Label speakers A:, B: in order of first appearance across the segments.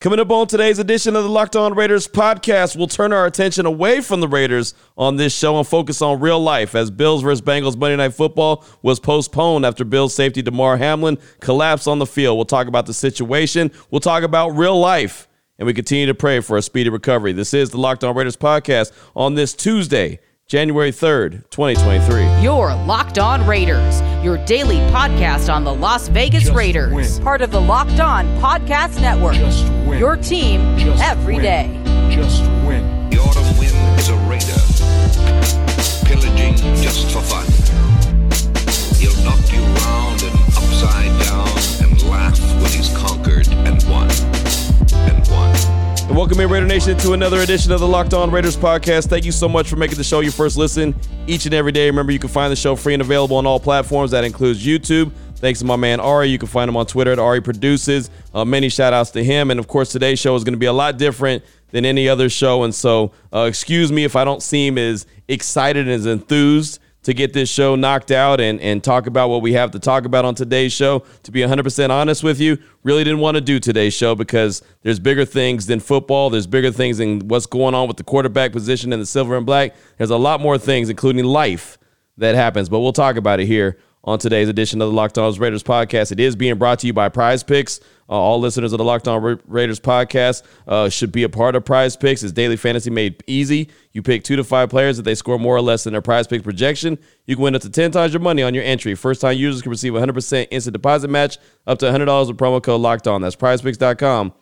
A: Coming up on today's edition of the Locked On Raiders podcast, we'll turn our attention away from the Raiders on this show and focus on real life as Bills vs. Bengals Monday Night Football was postponed after Bills safety Damar Hamlin collapsed on the field. We'll talk about the situation, we'll talk about real life, and we continue to pray for a speedy recovery. This is the Locked On Raiders podcast on this Tuesday, January 3rd, 2023.
B: You're Locked On Raiders, your daily podcast on the Las Vegas
C: Just
B: Raiders.
C: win.
B: Part of the Locked On Podcast Network.
C: Just win.
B: Your team every day.
C: Just
B: every
C: win.
B: day.
C: Just win.
D: The autumn wind is a raider, pillaging just for fun. He'll knock you round and upside down and laugh when he's conquered And
A: welcome in Raider Nation to another edition of the Locked On Raiders podcast. Thank you so much for making the show your first listen each and every day. Remember, you can find the show free and available on all platforms. That includes YouTube. Thanks to my man Ari. You can find him on Twitter at Ari Produces. Uh, many shout outs to him. And of course, today's show is going to be a lot different than any other show. And so, uh, excuse me if I don't seem as excited and as enthused to get this show knocked out and, and talk about what we have to talk about on today's show. To be 100% honest with you, really didn't want to do today's show because there's bigger things than football. There's bigger things than what's going on with the quarterback position and the silver and black. There's a lot more things, including life, that happens. But we'll talk about it here on today's edition of the Locked On Raiders podcast. It is being brought to you by Prize Picks. Uh, all listeners of the Locked On Ra- Raiders podcast uh, should be a part of Prize Picks. It's daily fantasy made easy. You pick two to five players. If they score more or less than their Prize Picks projection, you can win up to 10 times your money on your entry. First time users can receive 100% instant deposit match up to $100 with promo code Locked On. That's prizepicks.com.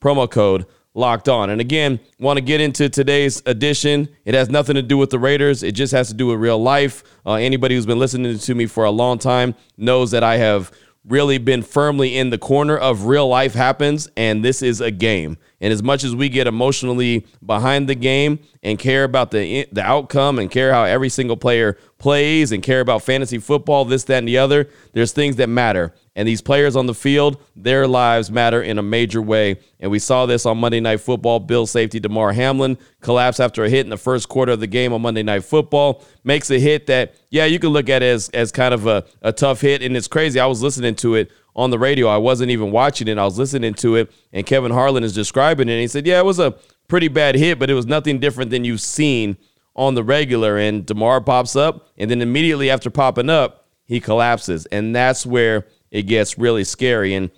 A: Promo code locked on. And again, want to get into today's edition. It has nothing to do with the Raiders. It just has to do with real life. Uh, anybody who's been listening to me for a long time knows that I have really been firmly in the corner of real life happens, and this is a game. And as much as we get emotionally behind the game and care about the the outcome and care how every single player plays and care about fantasy football, this, that, and the other, there's things that matter. And these players on the field, their lives matter in a major way. And we saw this on Monday Night Football. Bill safety Damar Hamlin collapsed after a hit in the first quarter of the game on Monday Night Football. Makes a hit that, yeah, you can look at as, as kind of a, a tough hit. And it's crazy. I was listening to it on the radio. I wasn't even watching it. I was listening to it. And Kevin Harlan is describing it. And he said, yeah, it was a pretty bad hit, but it was nothing different than you've seen on the regular. And Damar pops up. And then immediately after popping up, he collapses. And that's where it gets really scary. And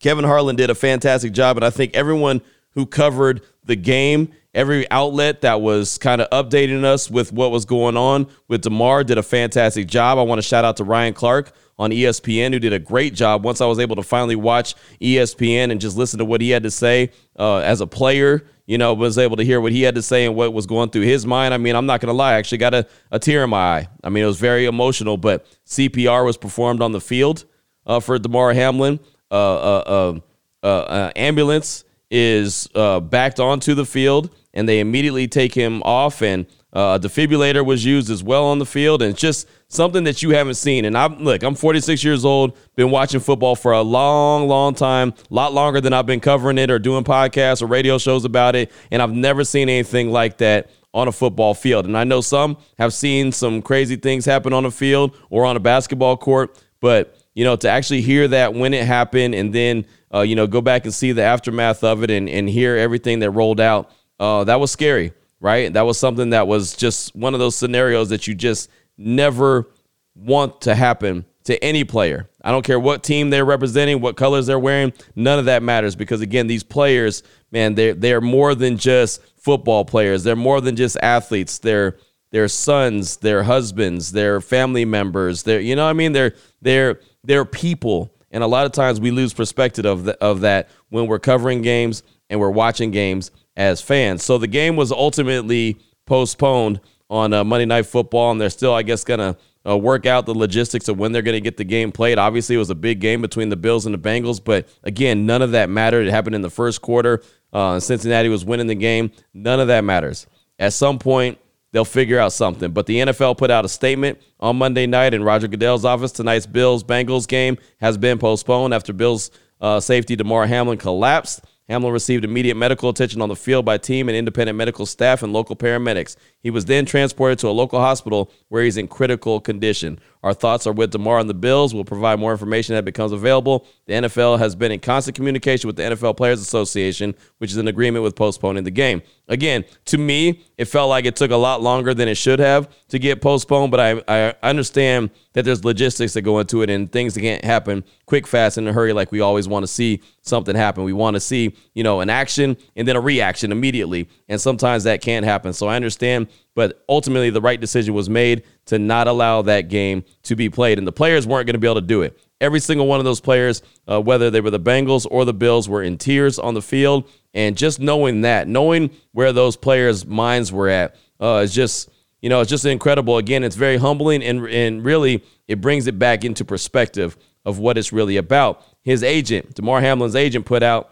A: Kevin Harlan did a fantastic job. And I think everyone who covered the game, every outlet that was kind of updating us with what was going on with Damar did a fantastic job. I want to shout out to Ryan Clark on ESPN, who did a great job. Once I was able to finally watch ESPN and just listen to what he had to say uh, as a player, you know, was able to hear what he had to say and what was going through his mind. I mean, I'm not going to lie, I actually got a, a tear in my eye. I mean, it was very emotional, but CPR was performed on the field uh, for Damar Hamlin. Uh, uh, uh, uh, uh, ambulance is backed onto the field, and they immediately take him off. And a defibrillator was used as well on the field, and it's just something that you haven't seen. And I'm look, I'm 46 years old, been watching football for a long, long time, a lot longer than I've been covering it or doing podcasts or radio shows about it, and I've never seen anything like that on a football field. And I know some have seen some crazy things happen on a field or on a basketball court, but you know, to actually hear that when it happened and then, uh, you know, go back and see the aftermath of it and, and hear everything that rolled out, uh, that was scary, right? That was something that was just one of those scenarios that you just never want to happen to any player. I don't care what team they're representing, what colors they're wearing, none of that matters because again, these players, man, they're they're more than just football players. They're more than just athletes. They're their sons, their husbands, their family members. They're you know I mean? They're they're they're people. And a lot of times we lose perspective of the, of that when we're covering games and we're watching games as fans. So the game was ultimately postponed on uh, Monday Night Football, and they're still, I guess, gonna uh, work out the logistics of when they're going to get the game played. Obviously, it was a big game between the Bills and the Bengals, but again, none of that mattered. It happened in the first quarter. Uh, Cincinnati was winning the game. None of that matters. At some point, they'll figure out something. But the NFL put out a statement on Monday night in Roger Goodell's office. Tonight's Bills Bengals game has been postponed after Bills uh, safety Damar Hamlin collapsed. Hamlin received immediate medical attention on the field by team and independent medical staff and local paramedics. He was then transported to a local hospital where he's in critical condition. Our thoughts are with Damar and the Bills. We'll provide more information that becomes available. The NFL has been in constant communication with the NFL Players Association, which is in agreement with postponing the game. Again, to me, it felt like it took a lot longer than it should have to get postponed, but I, I understand that there's logistics that go into it and things that can't happen quick, fast, in a hurry like we always want to see something happen. We want to see, you know, an action and then a reaction immediately. And sometimes that can't happen. So I understand, but ultimately the right decision was made to not allow that game to be played. And the players weren't going to be able to do it. Every single one of those players, uh, whether they were the Bengals or the Bills, were in tears on the field. And just knowing that, knowing where those players' minds were at, uh, is just you know it's just incredible. Again, it's very humbling and and really it brings it back into perspective of what it's really about. His agent, Damar Hamlin's agent, put out.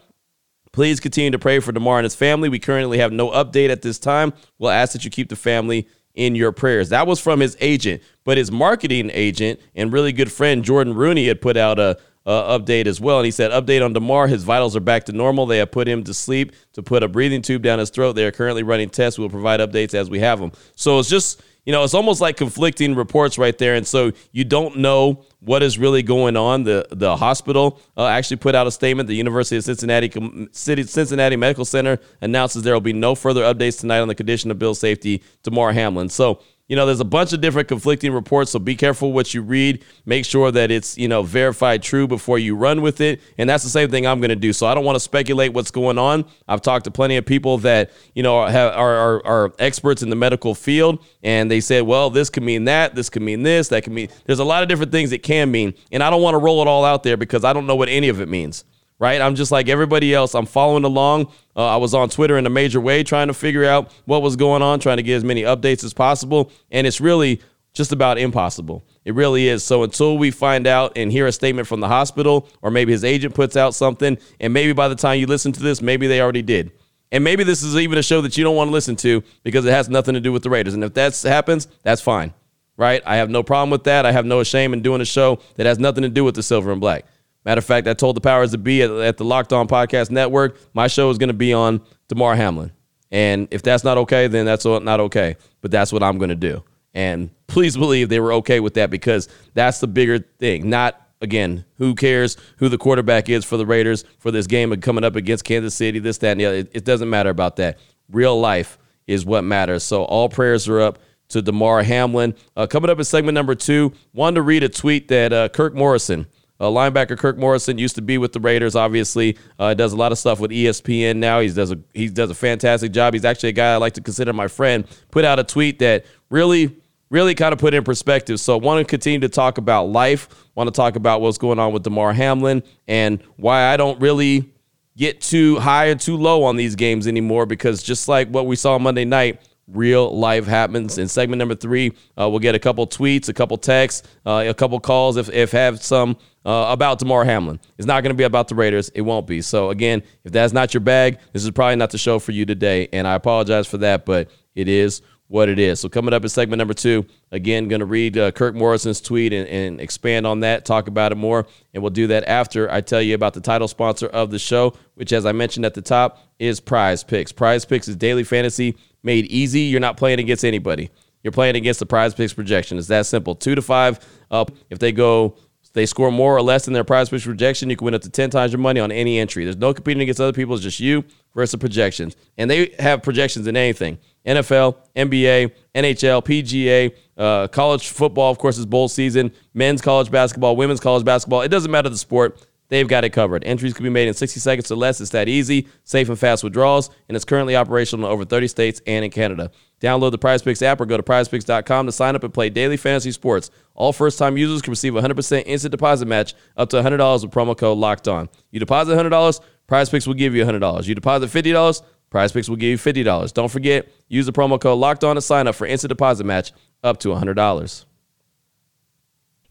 A: Please continue to pray for Damar and his family. We currently have no update at this time. We'll ask that you keep the family in your prayers. That was from his agent, but his marketing agent and really good friend Jordan Rooney had put out a, a update as well, and he said, "Update on Damar. His vitals are back to normal. They have put him to sleep to put a breathing tube down his throat. They are currently running tests. We'll provide updates as we have them." So it's just you know, it's almost like conflicting reports right there, and so you don't know what is really going on. The the hospital uh, actually put out a statement. The University of Cincinnati City Cincinnati Medical Center announces there will be no further updates tonight on the condition of Bill safety. Damar Hamlin. So you know, there's a bunch of different conflicting reports, so be careful what you read. Make sure that it's, you know, verified true before you run with it. And that's the same thing I'm going to do. So I don't want to speculate what's going on. I've talked to plenty of people that, you know, are, are, are experts in the medical field, and they said, well, this could mean that, this could mean this, that could mean. There's a lot of different things it can mean. And I don't want to roll it all out there because I don't know what any of it means right? I'm just like everybody else. I'm following along. Uh, I was on Twitter in a major way trying to figure out what was going on, trying to get as many updates as possible. And it's really just about impossible. It really is. So until we find out and hear a statement from the hospital, or maybe his agent puts out something, and maybe by the time you listen to this, maybe they already did. And maybe this is even a show that you don't want to listen to because it has nothing to do with the Raiders. And if that happens, that's fine, right? I have no problem with that. I have no shame in doing a show that has nothing to do with the silver and black. Matter of fact, I told the powers to be at, at the Locked On Podcast Network, my show is going to be on Damar Hamlin. And if that's not okay, then that's not okay. But that's what I'm going to do. And please believe they were okay with that because that's the bigger thing. Not, again, who cares who the quarterback is for the Raiders for this game of coming up against Kansas City, this, that, and the other. It, it doesn't matter about that. Real life is what matters. So all prayers are up to Damar Hamlin. Uh, coming up in segment number two, wanted to read a tweet that uh, Kirk Morrison uh, linebacker Kirk Morrison used to be with the Raiders. Obviously, uh, does a lot of stuff with ESPN now. He does a he does a fantastic job. He's actually a guy I like to consider my friend. Put out a tweet that really, really kind of put in perspective. So, I want to continue to talk about life. Want to talk about what's going on with Damar Hamlin and why I don't really get too high or too low on these games anymore. Because just like what we saw Monday night, real life happens. In segment number three, uh, we'll get a couple tweets, a couple texts, uh, a couple calls if if have some uh, about Damar Hamlin. It's not going to be about the Raiders. It won't be. So again, if that's not your bag, this is probably not the show for you today, and I apologize for that, but it is what it is. So coming up in segment number two, again, going to read uh, Kirk Morrison's tweet and, and, expand on that, talk about it more, and we'll do that after I tell you about the title sponsor of the show, which, as I mentioned at the top, is Prize Picks. Prize Picks is daily fantasy made easy. You're not playing against anybody. You're playing against the Prize Picks projection. It's that simple. Two to five up. If they go they score more or less than their Prize Picks projection, you can win up to 10 times your money on any entry. There's no competing against other people. It's just you versus projections. And they have projections in anything NFL, NBA, NHL, PGA, uh, college football, of course, is bowl season, men's college basketball, women's college basketball. It doesn't matter the sport. They've got it covered. Entries can be made in 60 seconds or less. It's that easy, safe, and fast withdrawals, and it's currently operational in over 30 states and in Canada. Download the PrizePicks app or go to PrizePicks.com to sign up and play daily fantasy sports. All first-time users can receive a 100% instant deposit match up to $100 with promo code Locked On. You deposit $100, PrizePicks will give you $100. You deposit $50, PrizePicks will give you $50. Don't forget, use the promo code Locked On to sign up for instant deposit match up to $100.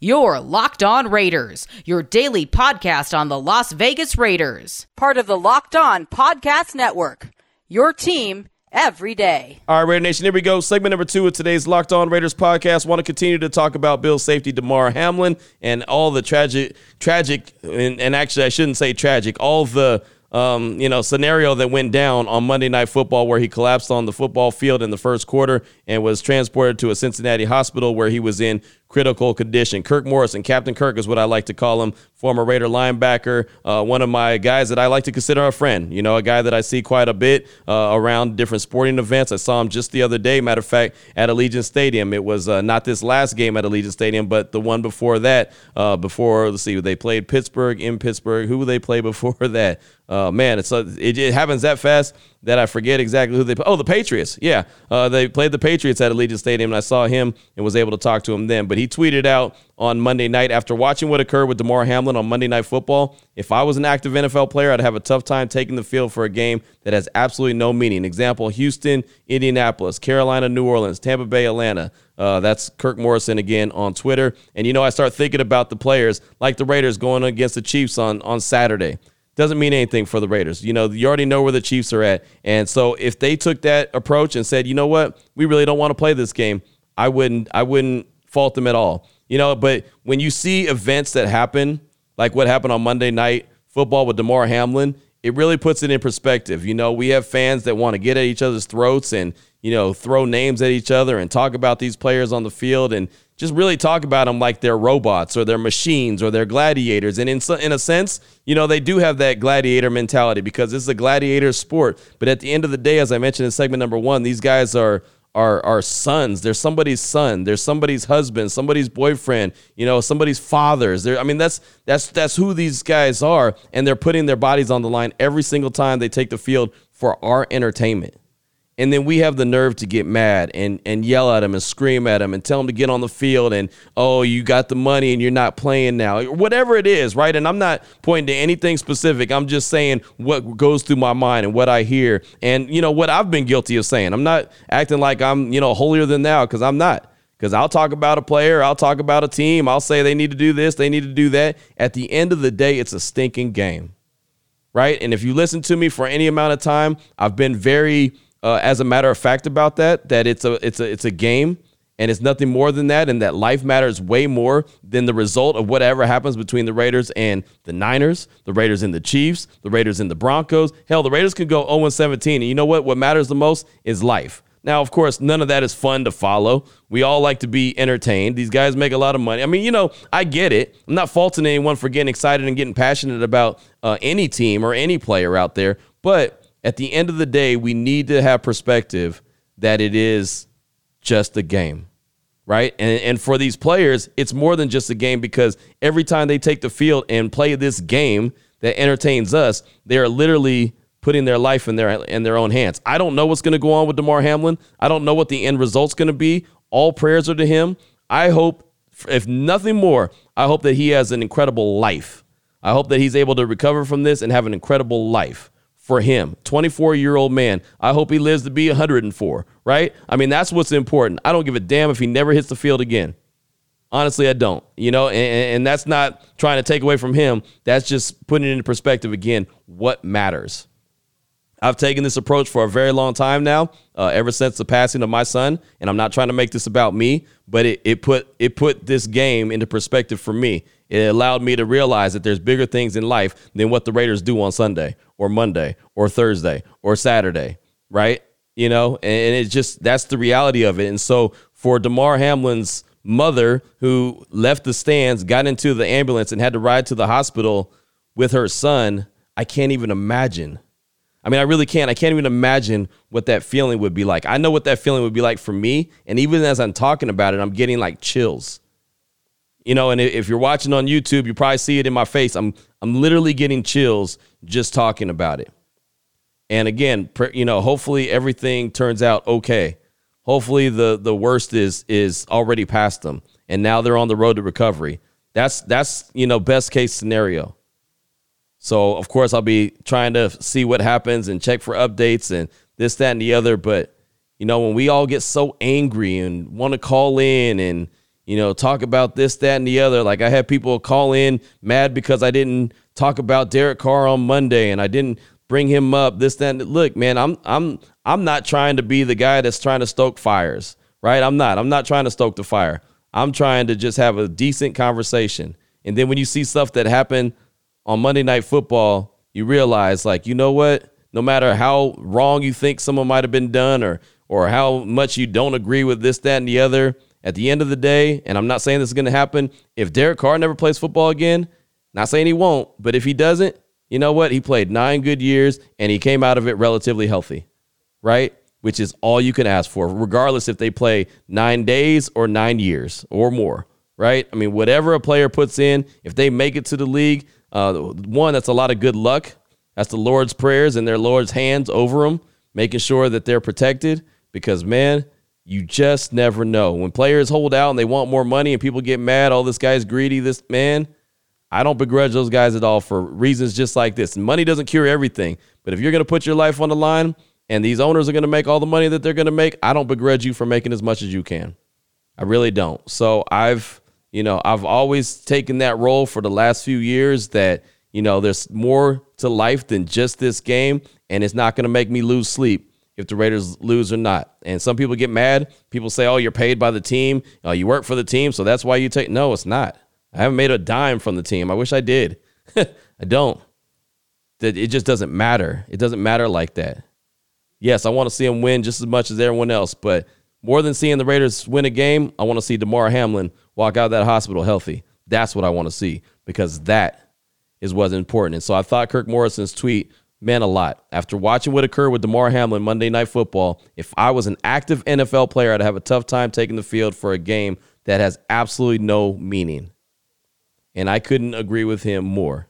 B: Your Locked On Raiders, your daily podcast on the Las Vegas Raiders. Part of the Locked On Podcast Network. Your team every day.
A: All right, Raider Nation, here we go. Segment number two of today's Locked On Raiders podcast. Want to continue to talk about Bill safety Damar Hamlin and all the tragic, tragic, and, and actually I shouldn't say tragic, all the um, you know, scenario that went down on Monday Night Football where he collapsed on the football field in the first quarter and was transported to a Cincinnati hospital where he was in critical condition. Kirk Morrison, Captain Kirk is what I like to call him, former Raider linebacker, uh, one of my guys that I like to consider a friend. You know, a guy that I see quite a bit uh, around different sporting events. I saw him just the other day, matter of fact, at Allegiant Stadium. It was uh, not this last game at Allegiant Stadium, but the one before that. Uh, before let's see, they played Pittsburgh in Pittsburgh. Who they play before that? Uh, man, it's uh, it, it, happens that fast that I forget exactly who they. Oh, the Patriots. Yeah, uh, they played the Patriots at Allegiant Stadium, and I saw him and was able to talk to him then. But he tweeted out on Monday night after watching what occurred with Damar Hamlin on Monday Night Football. If I was an active NFL player, I'd have a tough time taking the field for a game that has absolutely no meaning. Example: Houston, Indianapolis, Carolina, New Orleans, Tampa Bay, Atlanta. Uh, that's Kirk Morrison again on Twitter. And you know, I start thinking about the players like the Raiders going against the Chiefs on on Saturday doesn't mean anything for the Raiders. You know, you already know where the Chiefs are at. And so if they took that approach and said, you know what, we really don't want to play this game, I wouldn't I wouldn't fault them at all. You know, but when you see events that happen, like what happened on Monday night football with Damar Hamlin, it really puts it in perspective. You know, we have fans that want to get at each other's throats and, you know, throw names at each other and talk about these players on the field and just really talk about them like they're robots or they're machines or they're gladiators. And in, in a sense, you know, they do have that gladiator mentality because it's a gladiator sport. But at the end of the day, as I mentioned in segment number one, these guys are are are sons. They're somebody's son. They're somebody's husband, somebody's boyfriend, you know, somebody's fathers. They're, I mean, that's that's that's who these guys are, and they're putting their bodies on the line every single time they take the field for our entertainment. And then we have the nerve to get mad and, and yell at him and scream at him and tell him to get on the field and, oh, you got the money and you're not playing now. Whatever it is, right? And I'm not pointing to anything specific. I'm just saying what goes through my mind and what I hear and, you know, what I've been guilty of saying. I'm not acting like I'm, you know, holier than thou because I'm not. Because I'll talk about a player, I'll talk about a team, I'll say they need to do this, they need to do that. At the end of the day, it's a stinking game, right? And if you listen to me for any amount of time, I've been very uh, as a matter of fact about that that it's a it's a it's a game and it's nothing more than that and that life matters way more than the result of whatever happens between the Raiders and the Niners, the Raiders and the Chiefs, the Raiders and the Broncos. Hell, the Raiders could go 0 17 and you know what what matters the most is life. Now, of course, none of that is fun to follow. We all like to be entertained. These guys make a lot of money. I mean, you know, I get it. I'm not faulting anyone for getting excited and getting passionate about uh, any team or any player out there, but at the end of the day, we need to have perspective that it is just a game, right? And, and for these players, it's more than just a game because every time they take the field and play this game that entertains us, they are literally putting their life in their in their own hands. I don't know what's going to go on with Damar Hamlin. I don't know what the end result's going to be. All prayers are to him. I hope, if nothing more, I hope that he has an incredible life. I hope that he's able to recover from this and have an incredible life for him. 24 year old man. I hope he lives to be 104, right? I mean, that's what's important. I don't give a damn if he never hits the field again. Honestly, I don't. You know, and, and that's not trying to take away from him. That's just putting it into perspective again what matters. I've taken this approach for a very long time now, uh, ever since the passing of my son. And I'm not trying to make this about me, but it, it put it put this game into perspective for me. It allowed me to realize that there's bigger things in life than what the Raiders do on Sunday or Monday or Thursday or Saturday, right? You know, and it's just that's the reality of it. And so for Damar Hamlin's mother, who left the stands, got into the ambulance, and had to ride to the hospital with her son, I can't even imagine. I mean, I really can't. I can't even imagine what that feeling would be like. I know what that feeling would be like for me. And even as I'm talking about it, I'm getting like chills. You know, and if you're watching on YouTube, you probably see it in my face. I'm I'm literally getting chills just talking about it. And again, you know, hopefully everything turns out okay. Hopefully the the worst is is already past them and now they're on the road to recovery. That's that's, you know, best case scenario. So, of course, I'll be trying to see what happens and check for updates and this that and the other, but you know, when we all get so angry and want to call in and you know, talk about this, that, and the other. Like I had people call in mad because I didn't talk about Derek Carr on Monday and I didn't bring him up. This, that, look, man, I'm I'm I'm not trying to be the guy that's trying to stoke fires, right? I'm not. I'm not trying to stoke the fire. I'm trying to just have a decent conversation. And then when you see stuff that happened on Monday Night Football, you realize, like, you know what? No matter how wrong you think someone might have been done or or how much you don't agree with this, that, and the other, at the end of the day, and I'm not saying this is going to happen, if Derek Carr never plays football again, not saying he won't, but if he doesn't, you know what? He played nine good years and he came out of it relatively healthy, right? Which is all you can ask for, regardless if they play nine days or nine years or more, right? I mean, whatever a player puts in, if they make it to the league, uh, one, that's a lot of good luck. That's the Lord's prayers and their Lord's hands over them, making sure that they're protected because, man, you just never know. When players hold out and they want more money and people get mad, oh, this guy's greedy, this man, I don't begrudge those guys at all for reasons just like this. Money doesn't cure everything, but if you're going to put your life on the line and these owners are going to make all the money that they're going to make, I don't begrudge you for making as much as you can. I really don't. So I've, you know, I've always taken that role for the last few years that, you know, there's more to life than just this game, and it's not going to make me lose sleep if the Raiders lose or not. And some people get mad. People say, "Oh, you're paid by the team. Oh, you work for the team, so that's why you take." No, it's not. I haven't made a dime from the team. I wish I did. I don't. It just doesn't matter. It doesn't matter like that. Yes, I want to see him win just as much as everyone else, but more than seeing the Raiders win a game, I want to see Damar Hamlin walk out of that hospital healthy. That's what I want to see because that is what's important. And so I thought Kirk Morrison's tweet meant a lot. After watching what occurred with Damar Hamlin Monday Night Football, if I was an active NFL player, I'd have a tough time taking the field for a game that has absolutely no meaning and I couldn't agree with him more.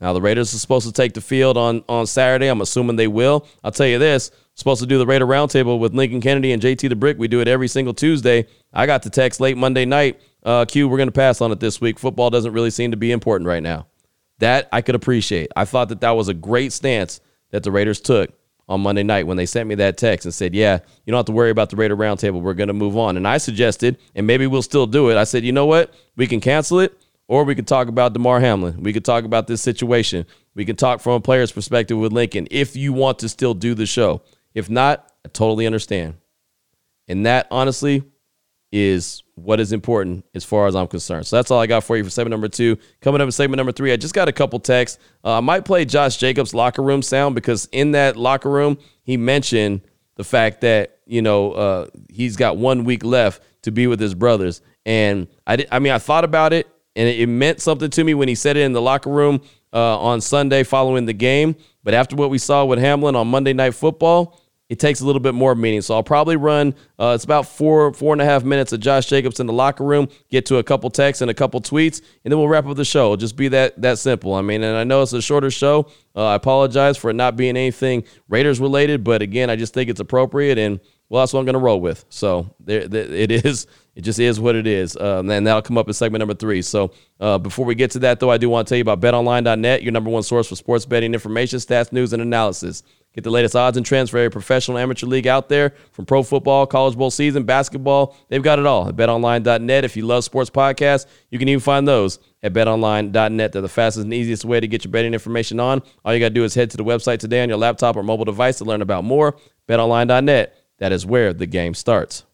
A: Now the Raiders are supposed to take the field on on Saturday. I'm assuming they will. I'll tell you this: supposed to do the Raider Roundtable with Lincoln Kennedy and JT the Brick. We do it every single Tuesday. I got the text late Monday night. Uh, Q, we're going to pass on it this week. Football doesn't really seem to be important right now. That I could appreciate. I thought that that was a great stance that the Raiders took on Monday night when they sent me that text and said, "Yeah, you don't have to worry about the Raider Roundtable. We're going to move on." And I suggested, and maybe we'll still do it. I said, "You know what? We can cancel it." Or we could talk about Damar Hamlin. We could talk about this situation. We can talk from a player's perspective with Lincoln if you want to still do the show. If not, I totally understand. And that honestly is what is important as far as I'm concerned. So that's all I got for you for segment number two. Coming up in segment number three, I just got a couple texts. Uh, I might play Josh Jacobs' locker room sound because in that locker room, he mentioned the fact that, you know, uh, he's got one week left to be with his brothers. And I, did, I mean, I thought about it and it, meant something to me when he said it in the locker room uh, on Sunday following the game. But after what we saw with Hamlin on Monday Night Football, it takes a little bit more meaning. So I'll probably run. Uh, it's about four four and a half minutes of Josh Jacobs in the locker room. Get to a couple texts and a couple tweets, and then we'll wrap up the show. It'll just be that that simple. I mean, and I know it's a shorter show. Uh, I apologize for it not being anything Raiders related, but again, I just think it's appropriate, and well, that's what I'm going to roll with. So there, there, it is it just is what it is. Um, and that'll come up in segment number three. So uh, before we get to that, though, I do want to tell you about betonline.net, your number one source for sports betting information, stats, news, and analysis. Get the latest odds and trends for every professional amateur league out there, from pro football, college bowl season, basketball. They've got it all at betonline.net. If you love sports podcasts, you can even find those at betonline.net. They're the fastest and easiest way to get your betting information on. All you got to do is head to the website today on your laptop or mobile device to learn about more. Betonline.net. That is where the game starts.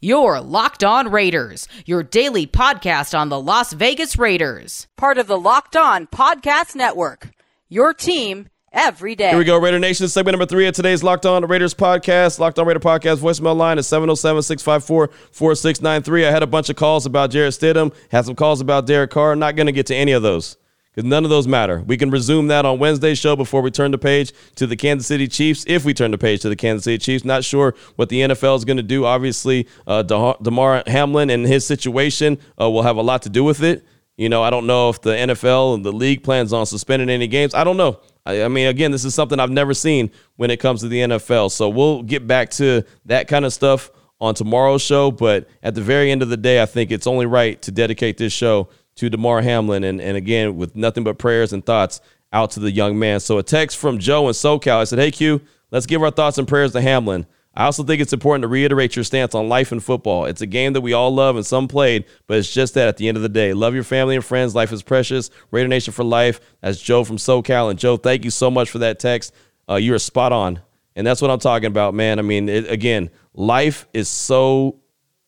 B: Your Locked On Raiders, your daily podcast on the Las Vegas Raiders. Part of the Locked On Podcast Network. Your team every day.
A: Here we go, Raider Nation. Segment number three of today's Locked On Raiders podcast. Locked On Raider podcast voicemail line is 707 654 4693. I had a bunch of calls about Jarrett Stidham, had some calls about Derek Carr. Not going to get to any of those because none of those matter. We can resume that on Wednesday's show before we turn the page to the Kansas City Chiefs. If we turn the page to the Kansas City Chiefs, not sure what the NFL is going to do. Obviously, uh, Damar Hamlin and his situation uh, will have a lot to do with it. You know, I don't know if the NFL and the league plans on suspending any games. I don't know. I, I mean, again, this is something I've never seen when it comes to the NFL. So we'll get back to that kind of stuff on tomorrow's show. But at the very end of the day, I think it's only right to dedicate this show to Damar Hamlin. And, and again, with nothing but prayers and thoughts out to the young man. So a text from Joe in SoCal. I said, Hey, Q, let's give our thoughts and prayers to Hamlin. I also think it's important to reiterate your stance on life and football. It's a game that we all love and some played, but it's just that at the end of the day. Love your family and friends. Life is precious. Raider Nation for life. That's Joe from SoCal. And Joe, thank you so much for that text. Uh, you're spot on. And that's what I'm talking about, man. I mean, it, again, life is so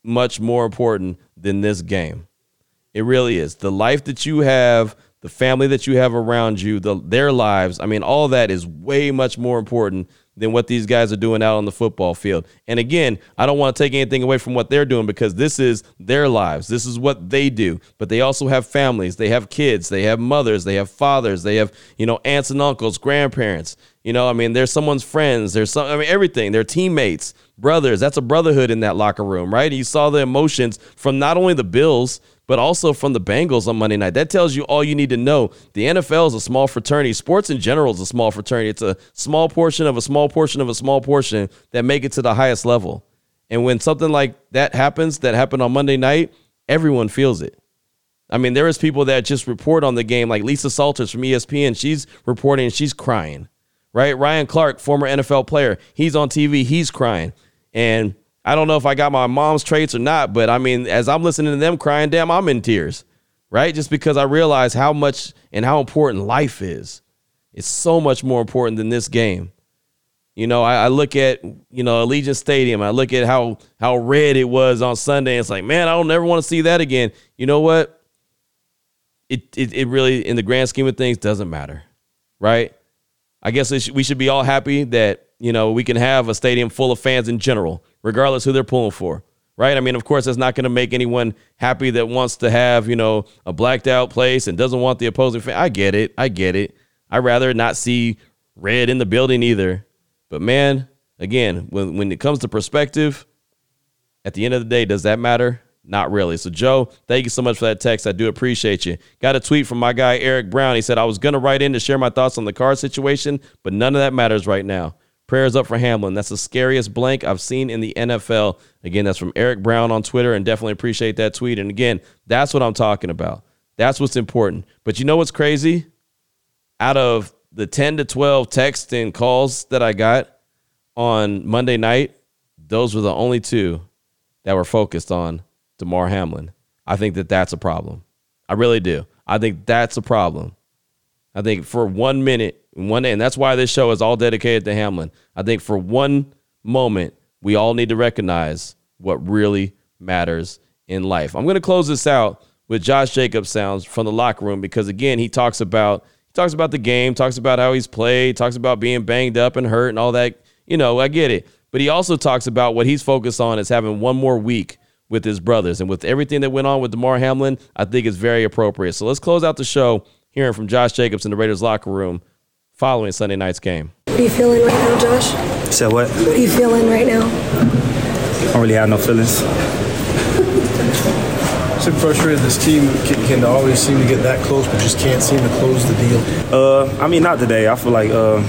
A: much more important than this game. It really is. The life that you have, the family that you have around you, the, their lives, I mean, all that is way much more important than what these guys are doing out on the football field. And again, I don't want to take anything away from what they're doing because this is their lives. This is what they do. But they also have families, they have kids, they have mothers, they have fathers, they have, you know, aunts and uncles, grandparents. You know, I mean, they're someone's friends, there's some I mean everything. They're teammates, brothers. That's a brotherhood in that locker room, right? You saw the emotions from not only the Bills, but also from the Bengals on Monday night. That tells you all you need to know. The NFL is a small fraternity. Sports in general is a small fraternity. It's a small portion of a small portion of a small portion that make it to the highest level. And when something like that happens, that happened on Monday night, everyone feels it. I mean, there is people that just report on the game, like Lisa Salters from ESPN. She's reporting and she's crying, right? Ryan Clark, former NFL player, he's on TV, he's crying. And I don't know if I got my mom's traits or not, but I mean, as I'm listening to them crying, damn, I'm in tears, right? Just because I realize how much and how important life is. It's so much more important than this game. You know, I, I look at you know Allegiant Stadium. I look at how how red it was on Sunday. It's like, man, I don't ever want to see that again. You know what? It, it it really, in the grand scheme of things, doesn't matter, right? I guess we should be all happy that you know we can have a stadium full of fans in general regardless who they're pulling for. Right? I mean, of course, that's not going to make anyone happy that wants to have, you know, a blacked out place and doesn't want the opposing fan. I get it. I get it. I'd rather not see red in the building either. But man, again, when, when it comes to perspective, at the end of the day, does that matter? Not really. So, Joe, thank you so much for that text. I do appreciate you. Got a tweet from my guy, Eric Brown. He said, I was going to write in to share my thoughts on the Carr situation, but none of that matters right now. Prayers up for Hamlin. That's the scariest blank I've seen in the NFL. Again, that's from Eric Brown on Twitter, and definitely appreciate that tweet. And again, that's what I'm talking about. That's what's important. But you know what's crazy? Out of the 10 to 12 texts and calls that I got on Monday night, those were the only two that were focused on Damar Hamlin. I think that that's a problem. I really do. I think that's a problem. I think for one minute, one and that's why this show is all dedicated to Hamlin. I think for one moment, we all need to recognize what really matters in life. I'm going to close this out with Josh Jacobs sounds from the locker room because again, he talks about he talks about the game, talks about how he's played, talks about being banged up and hurt and all that. You know, I get it. But he also talks about what he's focused on is having one more week with his brothers. And with everything that went on with Damar Hamlin, I think it's very appropriate. So let's close out the show hearing from Josh Jacobs in the Raiders locker room following Sunday night's game.
C: What are you feeling right now, Josh?
E: Said what?
C: What are you feeling right now?
E: I don't really have no feelings.
F: So frustrated this team can, can, always seem to get that close, but just can't seem to close the deal.
E: Uh, I mean, not today. I feel like, uh,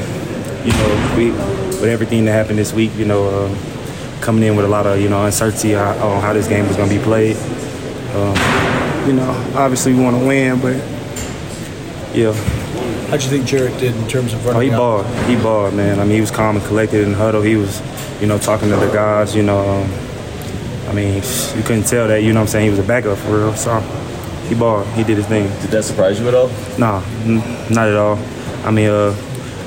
E: you know, we with everything that happened this week, you know, uh, coming in with a lot of you know uncertainty on how this game was going to be played. Um, you know, obviously we want to win, but yeah,
F: How'd you think Jarrett did in terms of running?
E: Oh, he
F: out?
E: balled. He balled, man. I mean, he was calm and collected in the huddle. He was, you know, talking to the guys. You know, um, I mean, you couldn't tell that. You know, what I'm saying he was a backup for real. So he balled. He did his thing.
A: Did that surprise you at all?
E: Nah, n- not at all. I mean, uh,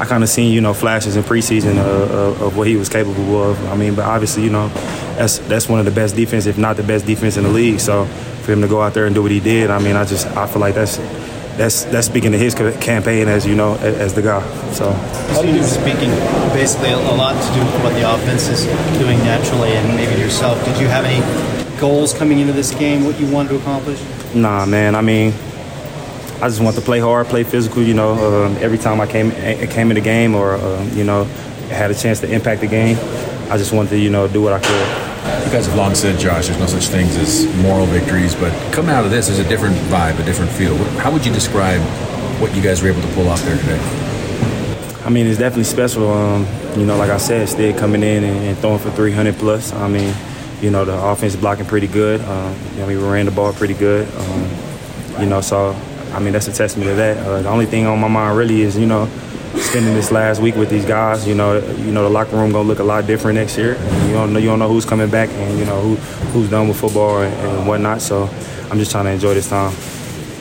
E: I kind of seen you know flashes in preseason uh, of what he was capable of. I mean, but obviously, you know, that's that's one of the best defense, if not the best defense in the league. So for him to go out there and do what he did, I mean, I just I feel like that's that's that's speaking to his campaign as you know as the guy. So, how do you
G: speaking basically a lot to do with what the offense is doing naturally, and maybe yourself. Did you have any goals coming into this game? What you wanted to accomplish?
E: Nah, man. I mean, I just want to play hard, play physical. You know, uh, every time I came came in the game or uh, you know had a chance to impact the game, I just wanted to you know do what I could.
H: You guys have long said, Josh, there's no such things as moral victories, but coming out of this, there's a different vibe, a different feel. How would you describe what you guys were able to pull off there today?
E: I mean, it's definitely special. Um, you know, like I said, Stead coming in and, and, throwing for 300 plus. I mean, you know, the offense blocking pretty good. Um, you know, we ran the ball pretty good. Um, you know, so I mean, that's a testament to that. Uh, the only thing on my mind really is, you know, spending this last week with these guys. You know, you know the locker room gonna look a lot different next year. You don't know you don't know who's coming back and you know who who's done with football and, and whatnot. So I'm just trying to enjoy this time.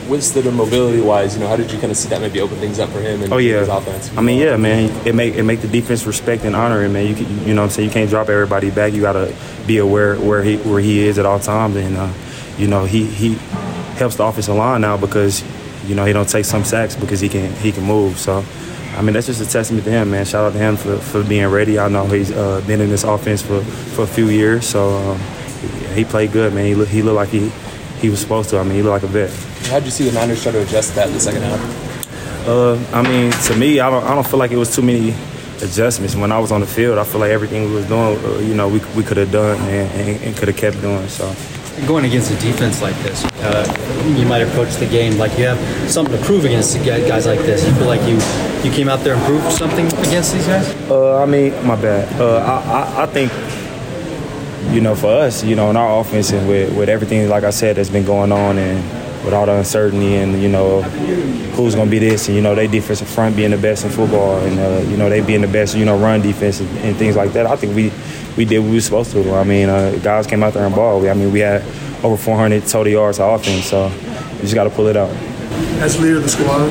I: With mobility wise, you know, how did you kind of see that maybe open things up for him and
E: oh, yeah.
I: his offense?
E: I mean, yeah, man, it make it make the defense respect and honor him, man. You can, you know, what I'm saying you can't drop everybody back. You gotta be aware where he where he is at all times, and uh, you know he he helps the offensive line now because you know he don't take some sacks because he can he can move. So I mean, that's just a testament to him, man. Shout out to him for, for being ready. I know he's uh, been in this offense for, for a few years, so um, he, he played good, man. He, look, he looked like he, he was supposed to. I mean, he looked like a vet.
I: How did you see the Niners try to adjust that in the second half?
E: Uh, I mean, to me, I don't, I don't feel like it was too many adjustments. When I was on the field, I feel like everything we was doing, uh, you know, we, we could have done and, and, and could have kept doing. So.
G: Going against a defense like this, uh, you might approach the game like you have something to prove against guys like this. You feel like you you came out there and proved something against these guys?
E: Uh, I mean, my bad. Uh, I, I, I think you know, for us, you know, in our offense and with, with everything, like I said, that's been going on and with all the uncertainty and, you know, who's going to be this and, you know, they defensive front being the best in football and, uh, you know, they being the best, you know, run defense and, and, things like that. I think we, we did what we were supposed to. I mean, uh, guys came out there and ball. I mean, we had over 400 total yards of offense, so you just got to pull it out.
F: As leader of the squad,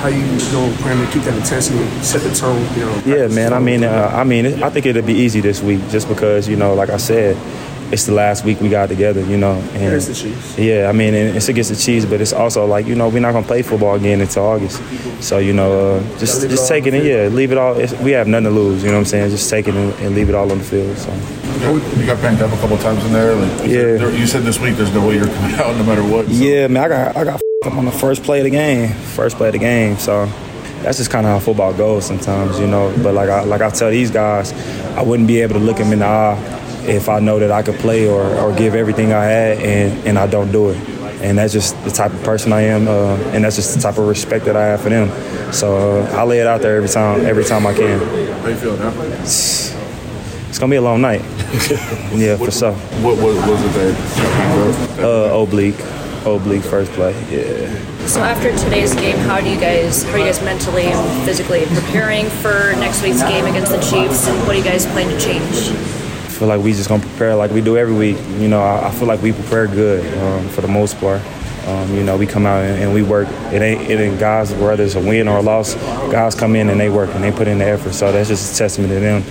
F: how you going to plan to keep that intensity set the tone? You know.
E: Yeah, man. I mean, uh, I mean, I think it'll be easy this week, just because you know, like I said, it's the last week we got together, you know.
F: And it's the Chiefs.
E: Yeah, I mean, it's against the Chiefs, but it's also like you know we're not gonna play football again until August. So you know, uh, just just take it and yeah, leave it all. we have nothing to lose. You know what I'm saying? Just take it and, and leave it all on the field. So.
J: You got banged up a couple times in there. Like,
E: yeah.
J: There, you said this week there's no way you're coming out no matter what. So.
E: Yeah, man, I got I got up on the first play of the game. First play of the game. So that's just kind of how football goes sometimes, you know. But like I like I tell these guys, I wouldn't be able to look them in the eye if I know that I could play or, or give everything I had and, and I don't do it. And that's just the type of person I am, uh, and that's just the type of respect that I have for them. So uh, I lay it out there every time, every time I can.
J: How you feel now?
E: It's, it's gonna be a long night. yeah,
J: what,
E: for sure.
J: What, what was it that?
E: Uh, oblique, oblique first play. Yeah.
K: So after today's game, how do you guys, how are you guys mentally and physically preparing for next week's game against the Chiefs, and what do you guys plan to change?
E: I feel like we just gonna prepare like we do every week. You know, I, I feel like we prepare good um, for the most part. Um, you know, we come out and, and, we work. It ain't it ain't guys whether it's a win or a loss. Guys come in and they work and they put in the effort. So that's just a testament to them.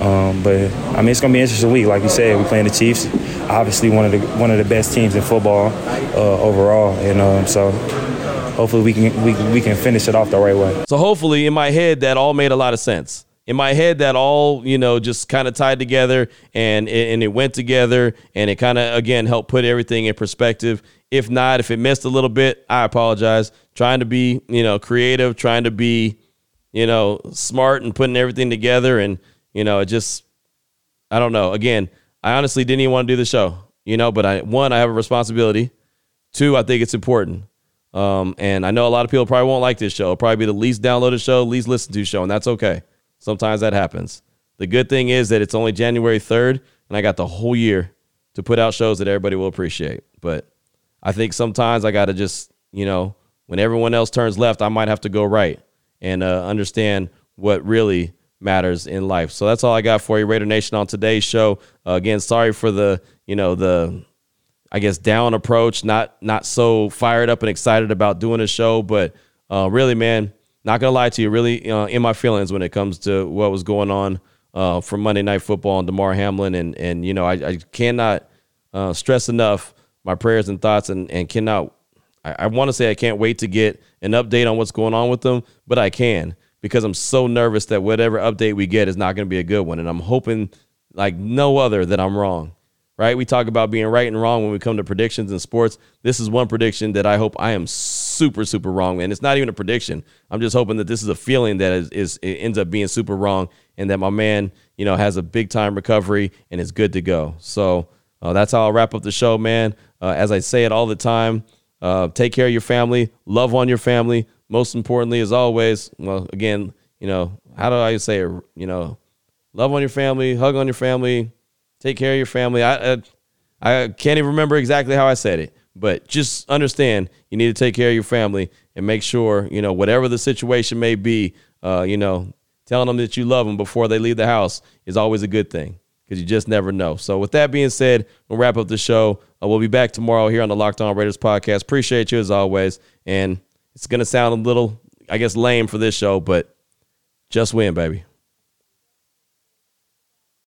E: Um, but I mean, it's gonna be an interesting week. Like you said, we playing the Chiefs. Obviously, one of the one of the best teams in football uh, overall, and um, so hopefully we can we, we can finish it off the right way.
A: So hopefully, in my head, that all made a lot of sense in my head that all you know just kind of tied together and and it went together and it kind of again helped put everything in perspective if not if it missed a little bit i apologize trying to be you know creative trying to be you know smart and putting everything together and you know it just i don't know. Again i honestly didn't even want to do the show you know but i one i have a responsibility. Two i think it's important. Um, and i know a lot of people probably won't like this show. It'll probably be the least downloaded show least listened to show and that's okay. Sometimes that happens. The good thing is that it's only January 3rd, and I got the whole year to put out shows that everybody will appreciate. But I think sometimes I got to just, you know, when everyone else turns left, I might have to go right and uh, understand what really matters in life. So that's all I got for you, Raider Nation, on today's show. Uh, again, sorry for the, you know, the, I guess down approach, not not so fired up and excited about doing a show, but uh, really, man, not gonna lie to you, really uh, in my feelings when it comes to what was going on uh, for Monday Night Football and Damar Hamlin, and and you know I, I cannot uh, stress enough my prayers and thoughts, and and cannot I, I want to say I can't wait to get an update on what's going on with them, but I can because I'm so nervous that whatever update we get is not going to be a good one, and I'm hoping like no other that I'm wrong right? We talk about being right and wrong when we come to predictions in sports. This is one prediction that I hope I am super, super wrong. And it's not even a prediction. I'm just hoping that this is a feeling that is, is it ends up being super wrong and that my man, you know, has a big time recovery and is good to go. So uh, that's how I'll wrap up the show, man. Uh, as I say it all the time, uh, take care of your family, love on your family. Most importantly, as always, well, again, you know, how do I say it? You know, love on your family, hug on your family, Take care of your family. I, I, I can't even remember exactly how I said it, but just understand you need to take care of your family and make sure you know whatever the situation may be. Uh, you know, telling them that you love them before they leave the house is always a good thing because you just never know. So, with that being said, we'll wrap up the show. Uh, we'll be back tomorrow here on the Locked On Raiders podcast. Appreciate you as always. And it's going to sound a little, I guess, lame for this show, but just win, baby.